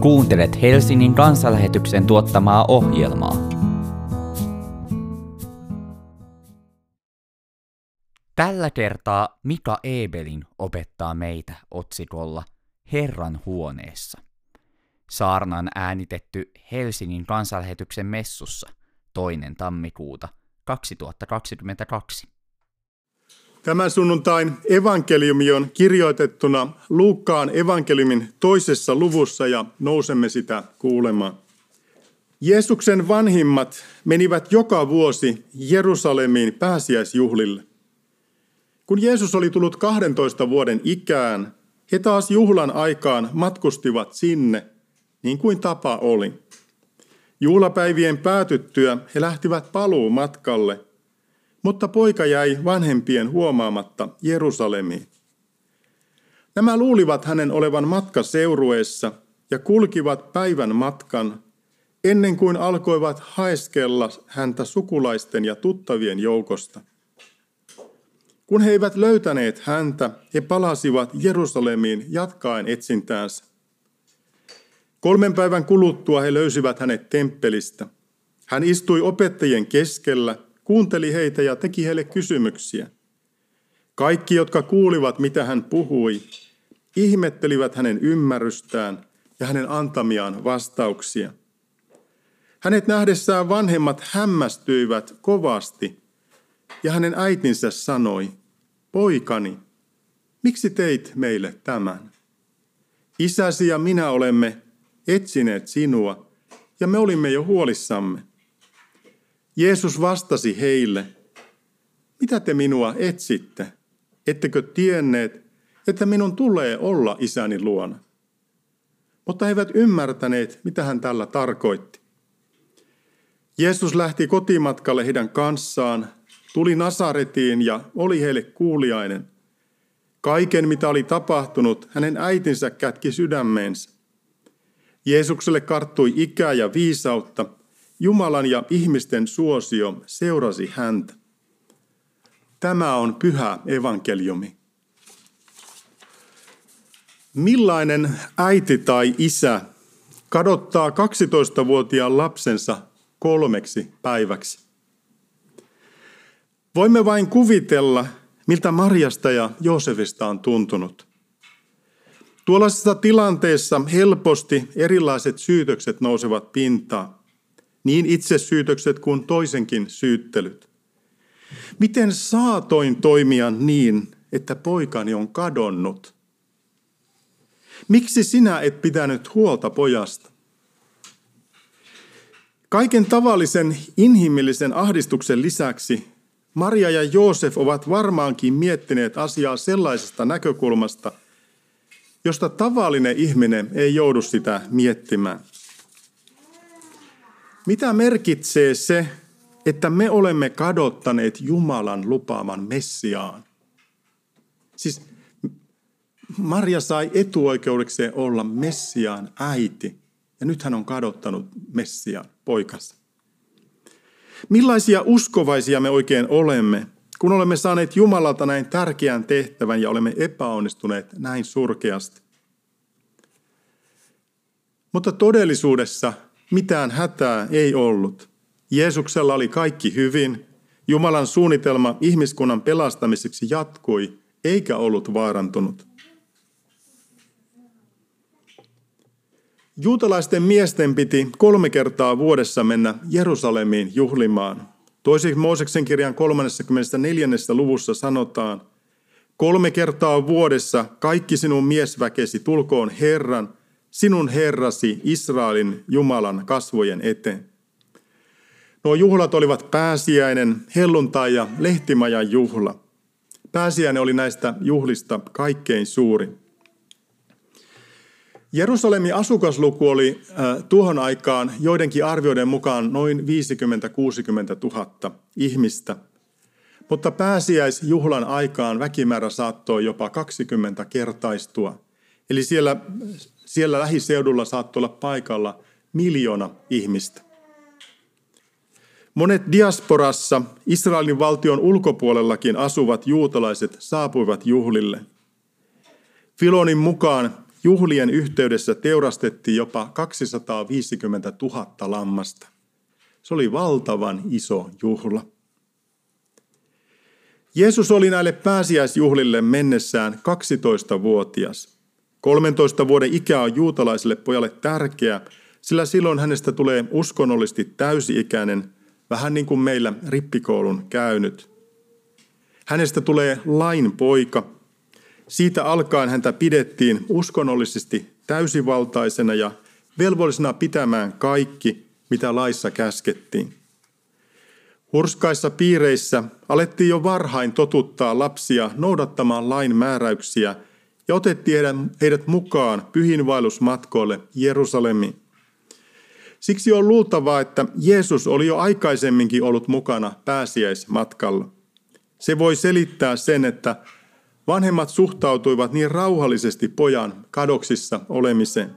Kuuntelet Helsingin kansanlähetyksen tuottamaa ohjelmaa. Tällä kertaa Mika Ebelin opettaa meitä otsikolla Herran huoneessa. Saarnan äänitetty Helsingin kansanlähetyksen messussa toinen tammikuuta 2022. Tämän sunnuntain evankeliumi on kirjoitettuna Luukkaan evankeliumin toisessa luvussa ja nousemme sitä kuulemaan. Jeesuksen vanhimmat menivät joka vuosi Jerusalemiin pääsiäisjuhlille. Kun Jeesus oli tullut 12 vuoden ikään, he taas juhlan aikaan matkustivat sinne, niin kuin tapa oli. Juhlapäivien päätyttyä he lähtivät paluu matkalle – mutta poika jäi vanhempien huomaamatta Jerusalemiin. Nämä luulivat hänen olevan matkaseurueessa ja kulkivat päivän matkan ennen kuin alkoivat haeskella häntä sukulaisten ja tuttavien joukosta. Kun he eivät löytäneet häntä, he palasivat Jerusalemiin jatkaen etsintäänsä. Kolmen päivän kuluttua he löysivät hänet temppelistä. Hän istui opettajien keskellä – kuunteli heitä ja teki heille kysymyksiä. Kaikki, jotka kuulivat, mitä hän puhui, ihmettelivät hänen ymmärrystään ja hänen antamiaan vastauksia. Hänet nähdessään vanhemmat hämmästyivät kovasti, ja hänen äitinsä sanoi, poikani, miksi teit meille tämän? Isäsi ja minä olemme etsineet sinua, ja me olimme jo huolissamme. Jeesus vastasi heille, mitä te minua etsitte? Ettekö tienneet, että minun tulee olla isäni luona? Mutta he eivät ymmärtäneet, mitä hän tällä tarkoitti. Jeesus lähti kotimatkalle heidän kanssaan, tuli Nasaretiin ja oli heille kuuliainen. Kaiken, mitä oli tapahtunut, hänen äitinsä kätki sydämeensä. Jeesukselle karttui ikää ja viisautta – Jumalan ja ihmisten suosio seurasi häntä. Tämä on pyhä evankeliumi. Millainen äiti tai isä kadottaa 12-vuotiaan lapsensa kolmeksi päiväksi? Voimme vain kuvitella, miltä Marjasta ja Joosefista on tuntunut. Tuollaisessa tilanteessa helposti erilaiset syytökset nousevat pintaan niin itsesyytökset kuin toisenkin syyttelyt. Miten saatoin toimia niin, että poikani on kadonnut? Miksi sinä et pitänyt huolta pojasta? Kaiken tavallisen inhimillisen ahdistuksen lisäksi Maria ja Joosef ovat varmaankin miettineet asiaa sellaisesta näkökulmasta, josta tavallinen ihminen ei joudu sitä miettimään. Mitä merkitsee se, että me olemme kadottaneet Jumalan lupaaman Messiaan? Siis Maria sai etuoikeudekseen olla Messiaan äiti, ja nyt hän on kadottanut Messiaan poikansa. Millaisia uskovaisia me oikein olemme, kun olemme saaneet Jumalalta näin tärkeän tehtävän ja olemme epäonnistuneet näin surkeasti? Mutta todellisuudessa mitään hätää ei ollut. Jeesuksella oli kaikki hyvin. Jumalan suunnitelma ihmiskunnan pelastamiseksi jatkui, eikä ollut vaarantunut. Juutalaisten miesten piti kolme kertaa vuodessa mennä Jerusalemiin juhlimaan. Toiseksi Mooseksen kirjan 34. luvussa sanotaan, kolme kertaa vuodessa kaikki sinun miesväkesi tulkoon Herran – sinun Herrasi Israelin Jumalan kasvojen eteen. Nuo juhlat olivat pääsiäinen, helluntai ja lehtimajan juhla. Pääsiäinen oli näistä juhlista kaikkein suurin. Jerusalemin asukasluku oli äh, tuohon aikaan joidenkin arvioiden mukaan noin 50-60 000 ihmistä. Mutta pääsiäisjuhlan aikaan väkimäärä saattoi jopa 20 kertaistua. Eli siellä siellä lähiseudulla saattoi olla paikalla miljoona ihmistä. Monet diasporassa Israelin valtion ulkopuolellakin asuvat juutalaiset saapuivat juhlille. Filonin mukaan juhlien yhteydessä teurastettiin jopa 250 000 lammasta. Se oli valtavan iso juhla. Jeesus oli näille pääsiäisjuhlille mennessään 12-vuotias. 13 vuoden ikä on juutalaiselle pojalle tärkeä, sillä silloin hänestä tulee uskonnollisesti täysi-ikäinen, vähän niin kuin meillä rippikoulun käynyt. Hänestä tulee lain poika. Siitä alkaen häntä pidettiin uskonnollisesti täysivaltaisena ja velvollisena pitämään kaikki, mitä laissa käskettiin. Hurskaissa piireissä alettiin jo varhain totuttaa lapsia noudattamaan lain määräyksiä ja otettiin heidät mukaan pyhinvaellusmatkoille Jerusalemiin. Siksi on luultavaa, että Jeesus oli jo aikaisemminkin ollut mukana pääsiäismatkalla. Se voi selittää sen, että vanhemmat suhtautuivat niin rauhallisesti pojan kadoksissa olemiseen.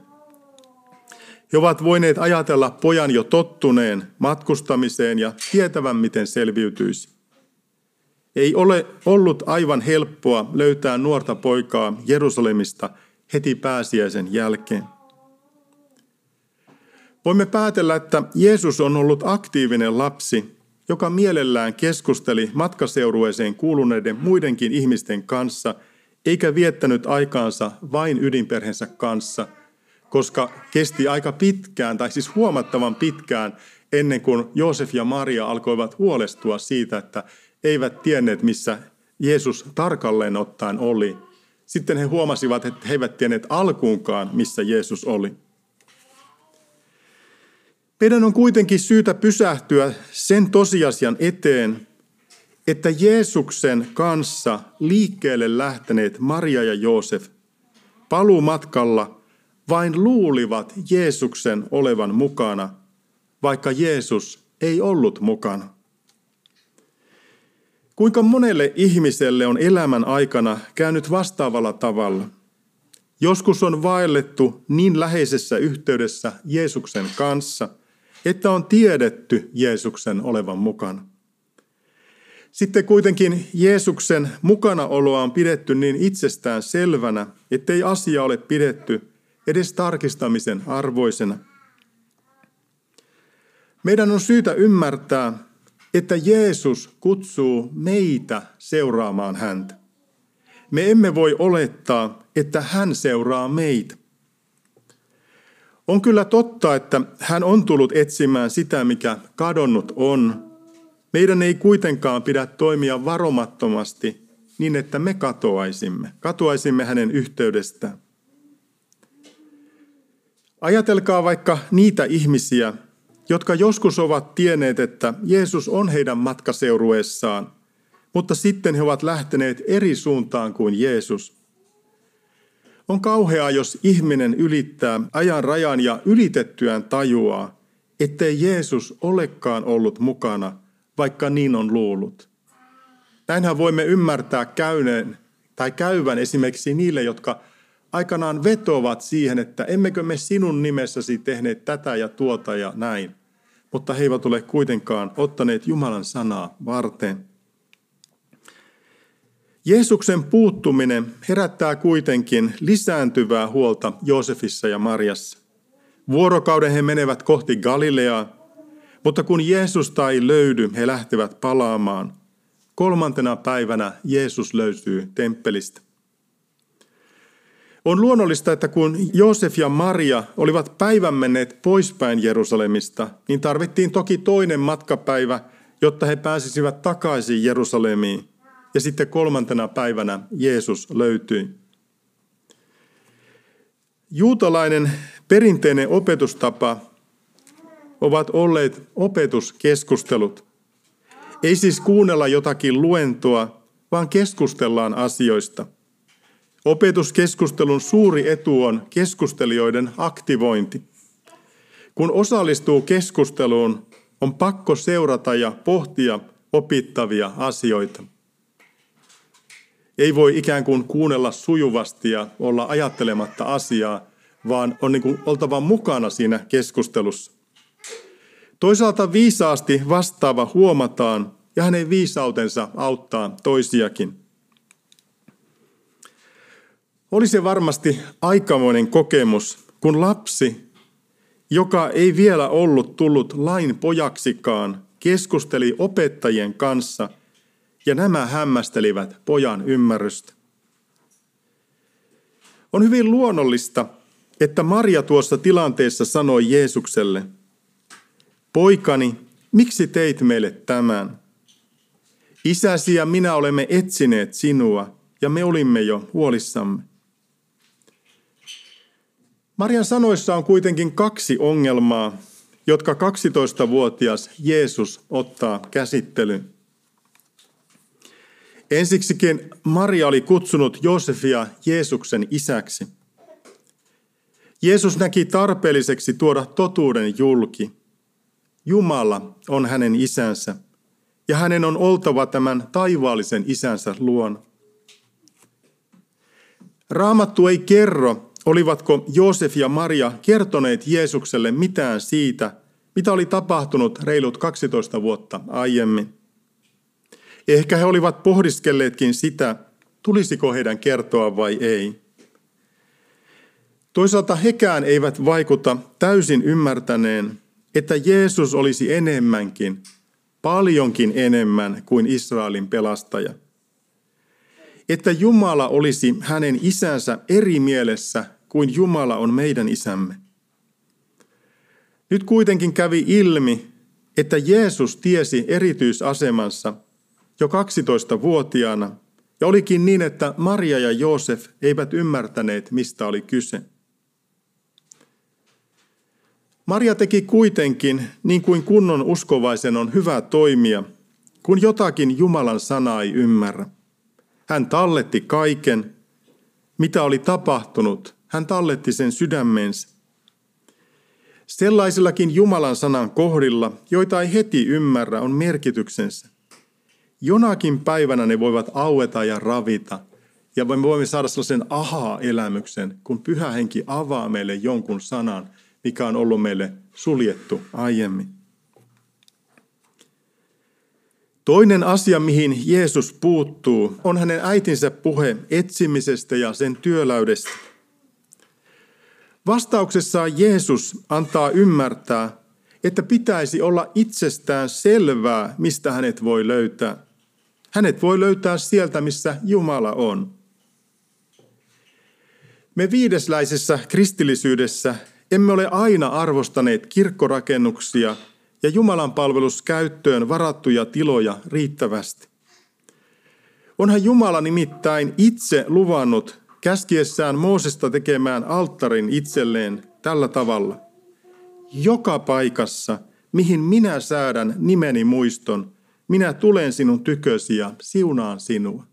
He ovat voineet ajatella pojan jo tottuneen matkustamiseen ja tietävän, miten selviytyisi. Ei ole ollut aivan helppoa löytää nuorta poikaa Jerusalemista heti pääsiäisen jälkeen. Voimme päätellä, että Jeesus on ollut aktiivinen lapsi, joka mielellään keskusteli matkaseurueeseen kuuluneiden muidenkin ihmisten kanssa, eikä viettänyt aikaansa vain ydinperheensä kanssa, koska kesti aika pitkään, tai siis huomattavan pitkään, ennen kuin Joosef ja Maria alkoivat huolestua siitä, että eivät tienneet, missä Jeesus tarkalleen ottaen oli. Sitten he huomasivat, että he eivät tienneet alkuunkaan, missä Jeesus oli. Meidän on kuitenkin syytä pysähtyä sen tosiasian eteen, että Jeesuksen kanssa liikkeelle lähteneet Maria ja Joosef paluumatkalla vain luulivat Jeesuksen olevan mukana, vaikka Jeesus ei ollut mukana. Kuinka monelle ihmiselle on elämän aikana käynyt vastaavalla tavalla? Joskus on vaellettu niin läheisessä yhteydessä Jeesuksen kanssa – että on tiedetty Jeesuksen olevan mukana. Sitten kuitenkin Jeesuksen mukanaoloa on pidetty niin itsestään selvänä, ettei asia ole pidetty edes tarkistamisen arvoisena. Meidän on syytä ymmärtää, että Jeesus kutsuu meitä seuraamaan häntä. Me emme voi olettaa, että hän seuraa meitä. On kyllä totta, että hän on tullut etsimään sitä, mikä kadonnut on. Meidän ei kuitenkaan pidä toimia varomattomasti niin, että me katoaisimme. Katoaisimme hänen yhteydestään. Ajatelkaa vaikka niitä ihmisiä, jotka joskus ovat tienneet, että Jeesus on heidän matkaseurueessaan, mutta sitten he ovat lähteneet eri suuntaan kuin Jeesus – on kauheaa, jos ihminen ylittää ajan rajan ja ylitettyään tajuaa, ettei Jeesus olekaan ollut mukana, vaikka niin on luullut. Näinhän voimme ymmärtää käyneen tai käyvän esimerkiksi niille, jotka aikanaan vetovat siihen, että emmekö me sinun nimessäsi tehneet tätä ja tuota ja näin. Mutta he eivät ole kuitenkaan ottaneet Jumalan sanaa varten. Jeesuksen puuttuminen herättää kuitenkin lisääntyvää huolta Joosefissa ja Marjassa. Vuorokauden he menevät kohti Galileaa, mutta kun Jeesusta ei löydy, he lähtevät palaamaan. Kolmantena päivänä Jeesus löytyy temppelistä. On luonnollista, että kun Joosef ja Maria olivat päivän menneet poispäin Jerusalemista, niin tarvittiin toki toinen matkapäivä, jotta he pääsisivät takaisin Jerusalemiin ja sitten kolmantena päivänä Jeesus löytyi. Juutalainen perinteinen opetustapa ovat olleet opetuskeskustelut. Ei siis kuunnella jotakin luentoa, vaan keskustellaan asioista. Opetuskeskustelun suuri etu on keskustelijoiden aktivointi. Kun osallistuu keskusteluun, on pakko seurata ja pohtia opittavia asioita. Ei voi ikään kuin kuunnella sujuvasti ja olla ajattelematta asiaa, vaan on niin kuin oltava mukana siinä keskustelussa. Toisaalta viisaasti vastaava huomataan ja hänen viisautensa auttaa toisiakin. Oli se varmasti aikamoinen kokemus, kun lapsi, joka ei vielä ollut tullut lain pojaksikaan, keskusteli opettajien kanssa ja nämä hämmästelivät pojan ymmärrystä. On hyvin luonnollista, että Maria tuossa tilanteessa sanoi Jeesukselle, Poikani, miksi teit meille tämän? Isäsi ja minä olemme etsineet sinua, ja me olimme jo huolissamme. Marian sanoissa on kuitenkin kaksi ongelmaa, jotka 12-vuotias Jeesus ottaa käsittelyyn. Ensiksikin Maria oli kutsunut Joosefia Jeesuksen isäksi. Jeesus näki tarpeelliseksi tuoda totuuden julki. Jumala on hänen isänsä, ja hänen on oltava tämän taivaallisen isänsä luona. Raamattu ei kerro, olivatko Joosef ja Maria kertoneet Jeesukselle mitään siitä, mitä oli tapahtunut reilut 12 vuotta aiemmin. Ehkä he olivat pohdiskelleetkin sitä, tulisiko heidän kertoa vai ei. Toisaalta hekään eivät vaikuta täysin ymmärtäneen, että Jeesus olisi enemmänkin, paljonkin enemmän kuin Israelin pelastaja. Että Jumala olisi hänen isänsä eri mielessä kuin Jumala on meidän isämme. Nyt kuitenkin kävi ilmi, että Jeesus tiesi erityisasemansa jo 12-vuotiaana, ja olikin niin, että Maria ja Joosef eivät ymmärtäneet, mistä oli kyse. Maria teki kuitenkin, niin kuin kunnon uskovaisen on hyvä toimia, kun jotakin Jumalan sanaa ei ymmärrä. Hän talletti kaiken, mitä oli tapahtunut. Hän talletti sen sydämensä. Sellaisillakin Jumalan sanan kohdilla, joita ei heti ymmärrä, on merkityksensä. Jonakin päivänä ne voivat aueta ja ravita, ja me voimme saada sellaisen aha-elämyksen, kun pyhä henki avaa meille jonkun sanan, mikä on ollut meille suljettu aiemmin. Toinen asia, mihin Jeesus puuttuu, on hänen äitinsä puhe etsimisestä ja sen työläydestä. Vastauksessaan Jeesus antaa ymmärtää, että pitäisi olla itsestään selvää, mistä hänet voi löytää. Hänet voi löytää sieltä, missä Jumala on. Me viidesläisessä kristillisyydessä emme ole aina arvostaneet kirkkorakennuksia ja Jumalan palveluskäyttöön varattuja tiloja riittävästi. Onhan Jumala nimittäin itse luvannut käskiessään Moosesta tekemään alttarin itselleen tällä tavalla. Joka paikassa, mihin minä säädän nimeni muiston, minä tulen sinun tykösi ja siunaan sinua.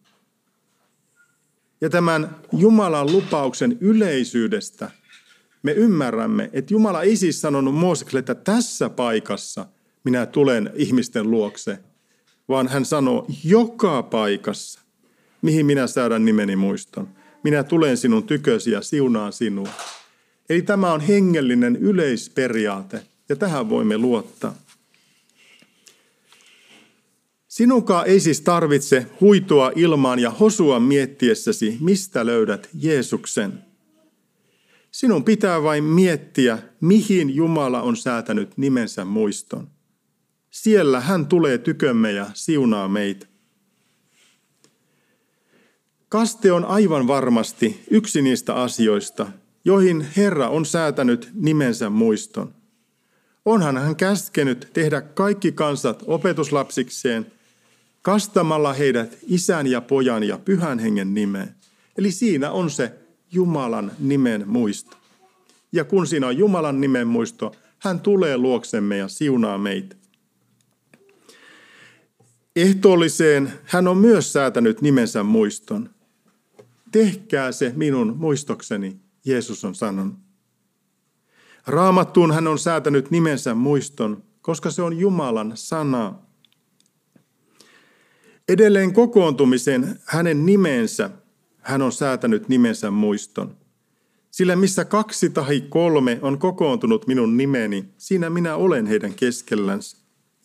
Ja tämän Jumalan lupauksen yleisyydestä me ymmärrämme, että Jumala ei siis sanonut Moosekselle, että tässä paikassa minä tulen ihmisten luokse, vaan hän sanoo joka paikassa, mihin minä säädän nimeni muiston. Minä tulen sinun tykösi ja siunaan sinua. Eli tämä on hengellinen yleisperiaate, ja tähän voimme luottaa. Sinunkaan ei siis tarvitse huitoa ilmaan ja hosua miettiessäsi, mistä löydät Jeesuksen. Sinun pitää vain miettiä, mihin Jumala on säätänyt nimensä muiston. Siellä hän tulee tykömme ja siunaa meitä. Kaste on aivan varmasti yksi niistä asioista, joihin Herra on säätänyt nimensä muiston. Onhan hän käskenyt tehdä kaikki kansat opetuslapsikseen, kastamalla heidät isän ja pojan ja pyhän hengen nimeen. Eli siinä on se Jumalan nimen muisto. Ja kun siinä on Jumalan nimen muisto, hän tulee luoksemme ja siunaa meitä. Ehtoolliseen hän on myös säätänyt nimensä muiston. Tehkää se minun muistokseni, Jeesus on sanonut. Raamattuun hän on säätänyt nimensä muiston, koska se on Jumalan sana. Edelleen kokoontumisen hänen nimensä hän on säätänyt nimensä muiston. Sillä missä kaksi tai kolme on kokoontunut minun nimeni, siinä minä olen heidän keskellänsä.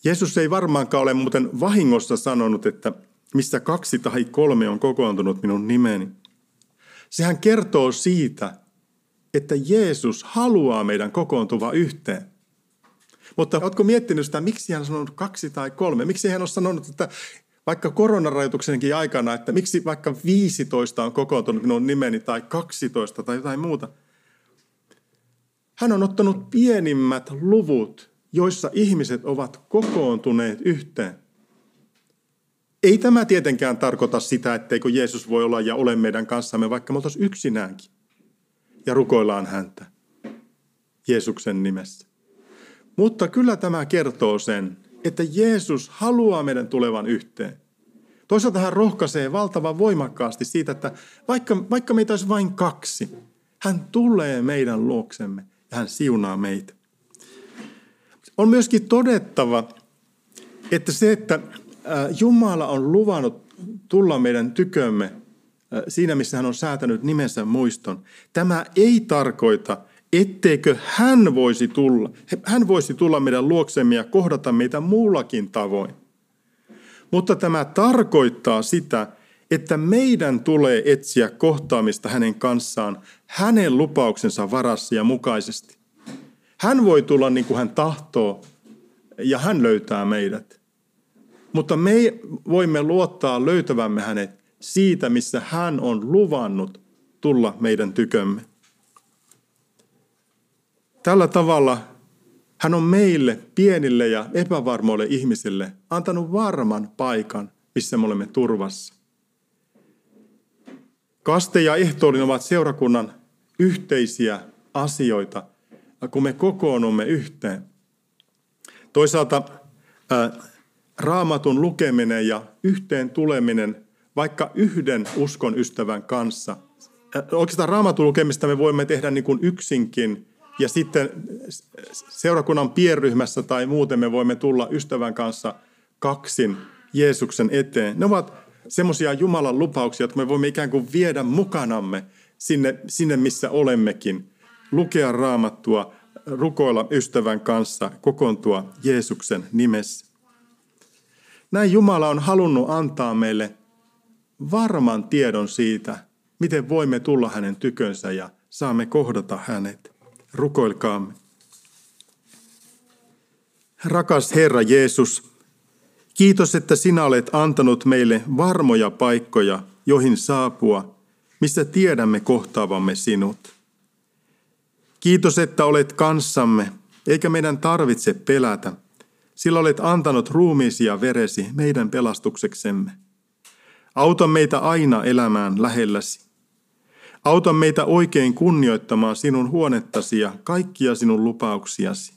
Jeesus ei varmaankaan ole muuten vahingossa sanonut, että missä kaksi tai kolme on kokoontunut minun nimeni. Sehän kertoo siitä, että Jeesus haluaa meidän kokoontuva yhteen. Mutta oletko miettinyt sitä, miksi hän on sanonut kaksi tai kolme? Miksi hän on sanonut, että vaikka koronarajoituksenkin aikana, että miksi vaikka 15 on kokoontunut minun nimeni tai 12 tai jotain muuta. Hän on ottanut pienimmät luvut, joissa ihmiset ovat kokoontuneet yhteen. Ei tämä tietenkään tarkoita sitä, etteikö Jeesus voi olla ja ole meidän kanssamme, vaikka me oltaisiin yksinäänkin. Ja rukoillaan häntä Jeesuksen nimessä. Mutta kyllä tämä kertoo sen, että Jeesus haluaa meidän tulevan yhteen. Toisaalta hän rohkaisee valtavan voimakkaasti siitä, että vaikka, vaikka meitä olisi vain kaksi, hän tulee meidän luoksemme ja hän siunaa meitä. On myöskin todettava, että se, että Jumala on luvannut tulla meidän tykömme siinä, missä hän on säätänyt nimensä muiston, tämä ei tarkoita, etteikö hän voisi tulla, hän voisi tulla meidän luoksemme ja kohdata meitä muullakin tavoin. Mutta tämä tarkoittaa sitä, että meidän tulee etsiä kohtaamista hänen kanssaan hänen lupauksensa varassa ja mukaisesti. Hän voi tulla niin kuin hän tahtoo ja hän löytää meidät. Mutta me voimme luottaa löytävämme hänet siitä, missä hän on luvannut tulla meidän tykömme. Tällä tavalla hän on meille, pienille ja epävarmoille ihmisille, antanut varman paikan, missä me olemme turvassa. Kaste ja ehtoollin ovat seurakunnan yhteisiä asioita, kun me kokoonnumme yhteen. Toisaalta ää, raamatun lukeminen ja yhteen tuleminen vaikka yhden uskon ystävän kanssa. Oikeastaan raamatun lukemista me voimme tehdä niin kuin yksinkin – ja sitten seurakunnan pienryhmässä tai muuten me voimme tulla ystävän kanssa kaksin Jeesuksen eteen. Ne ovat semmoisia Jumalan lupauksia, että me voimme ikään kuin viedä mukanamme sinne, sinne missä olemmekin. Lukea raamattua, rukoilla ystävän kanssa, kokoontua Jeesuksen nimessä. Näin Jumala on halunnut antaa meille varman tiedon siitä, miten voimme tulla hänen tykönsä ja saamme kohdata hänet. Rukoilkaamme. Rakas Herra Jeesus, kiitos, että sinä olet antanut meille varmoja paikkoja, joihin saapua, missä tiedämme kohtaavamme sinut. Kiitos, että olet kanssamme, eikä meidän tarvitse pelätä, sillä olet antanut ruumiisi ja veresi meidän pelastukseksemme. Auta meitä aina elämään lähelläsi. Auta meitä oikein kunnioittamaan sinun huonettasi ja kaikkia sinun lupauksiasi.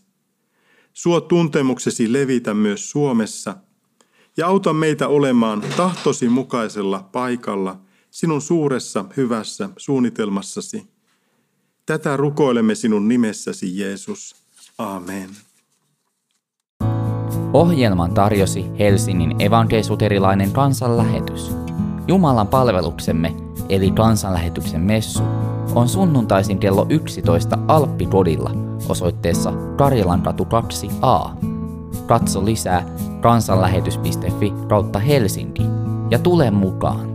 Suo tuntemuksesi levitä myös Suomessa ja auta meitä olemaan tahtosi mukaisella paikalla sinun suuressa hyvässä suunnitelmassasi. Tätä rukoilemme sinun nimessäsi, Jeesus. Amen. Ohjelman tarjosi Helsingin evankelisuterilainen kansanlähetys. Jumalan palveluksemme – eli kansanlähetyksen messu, on sunnuntaisin kello 11 Alppikodilla osoitteessa Karjalankatu 2a. Katso lisää kansanlähetys.fi kautta Helsinki ja tule mukaan.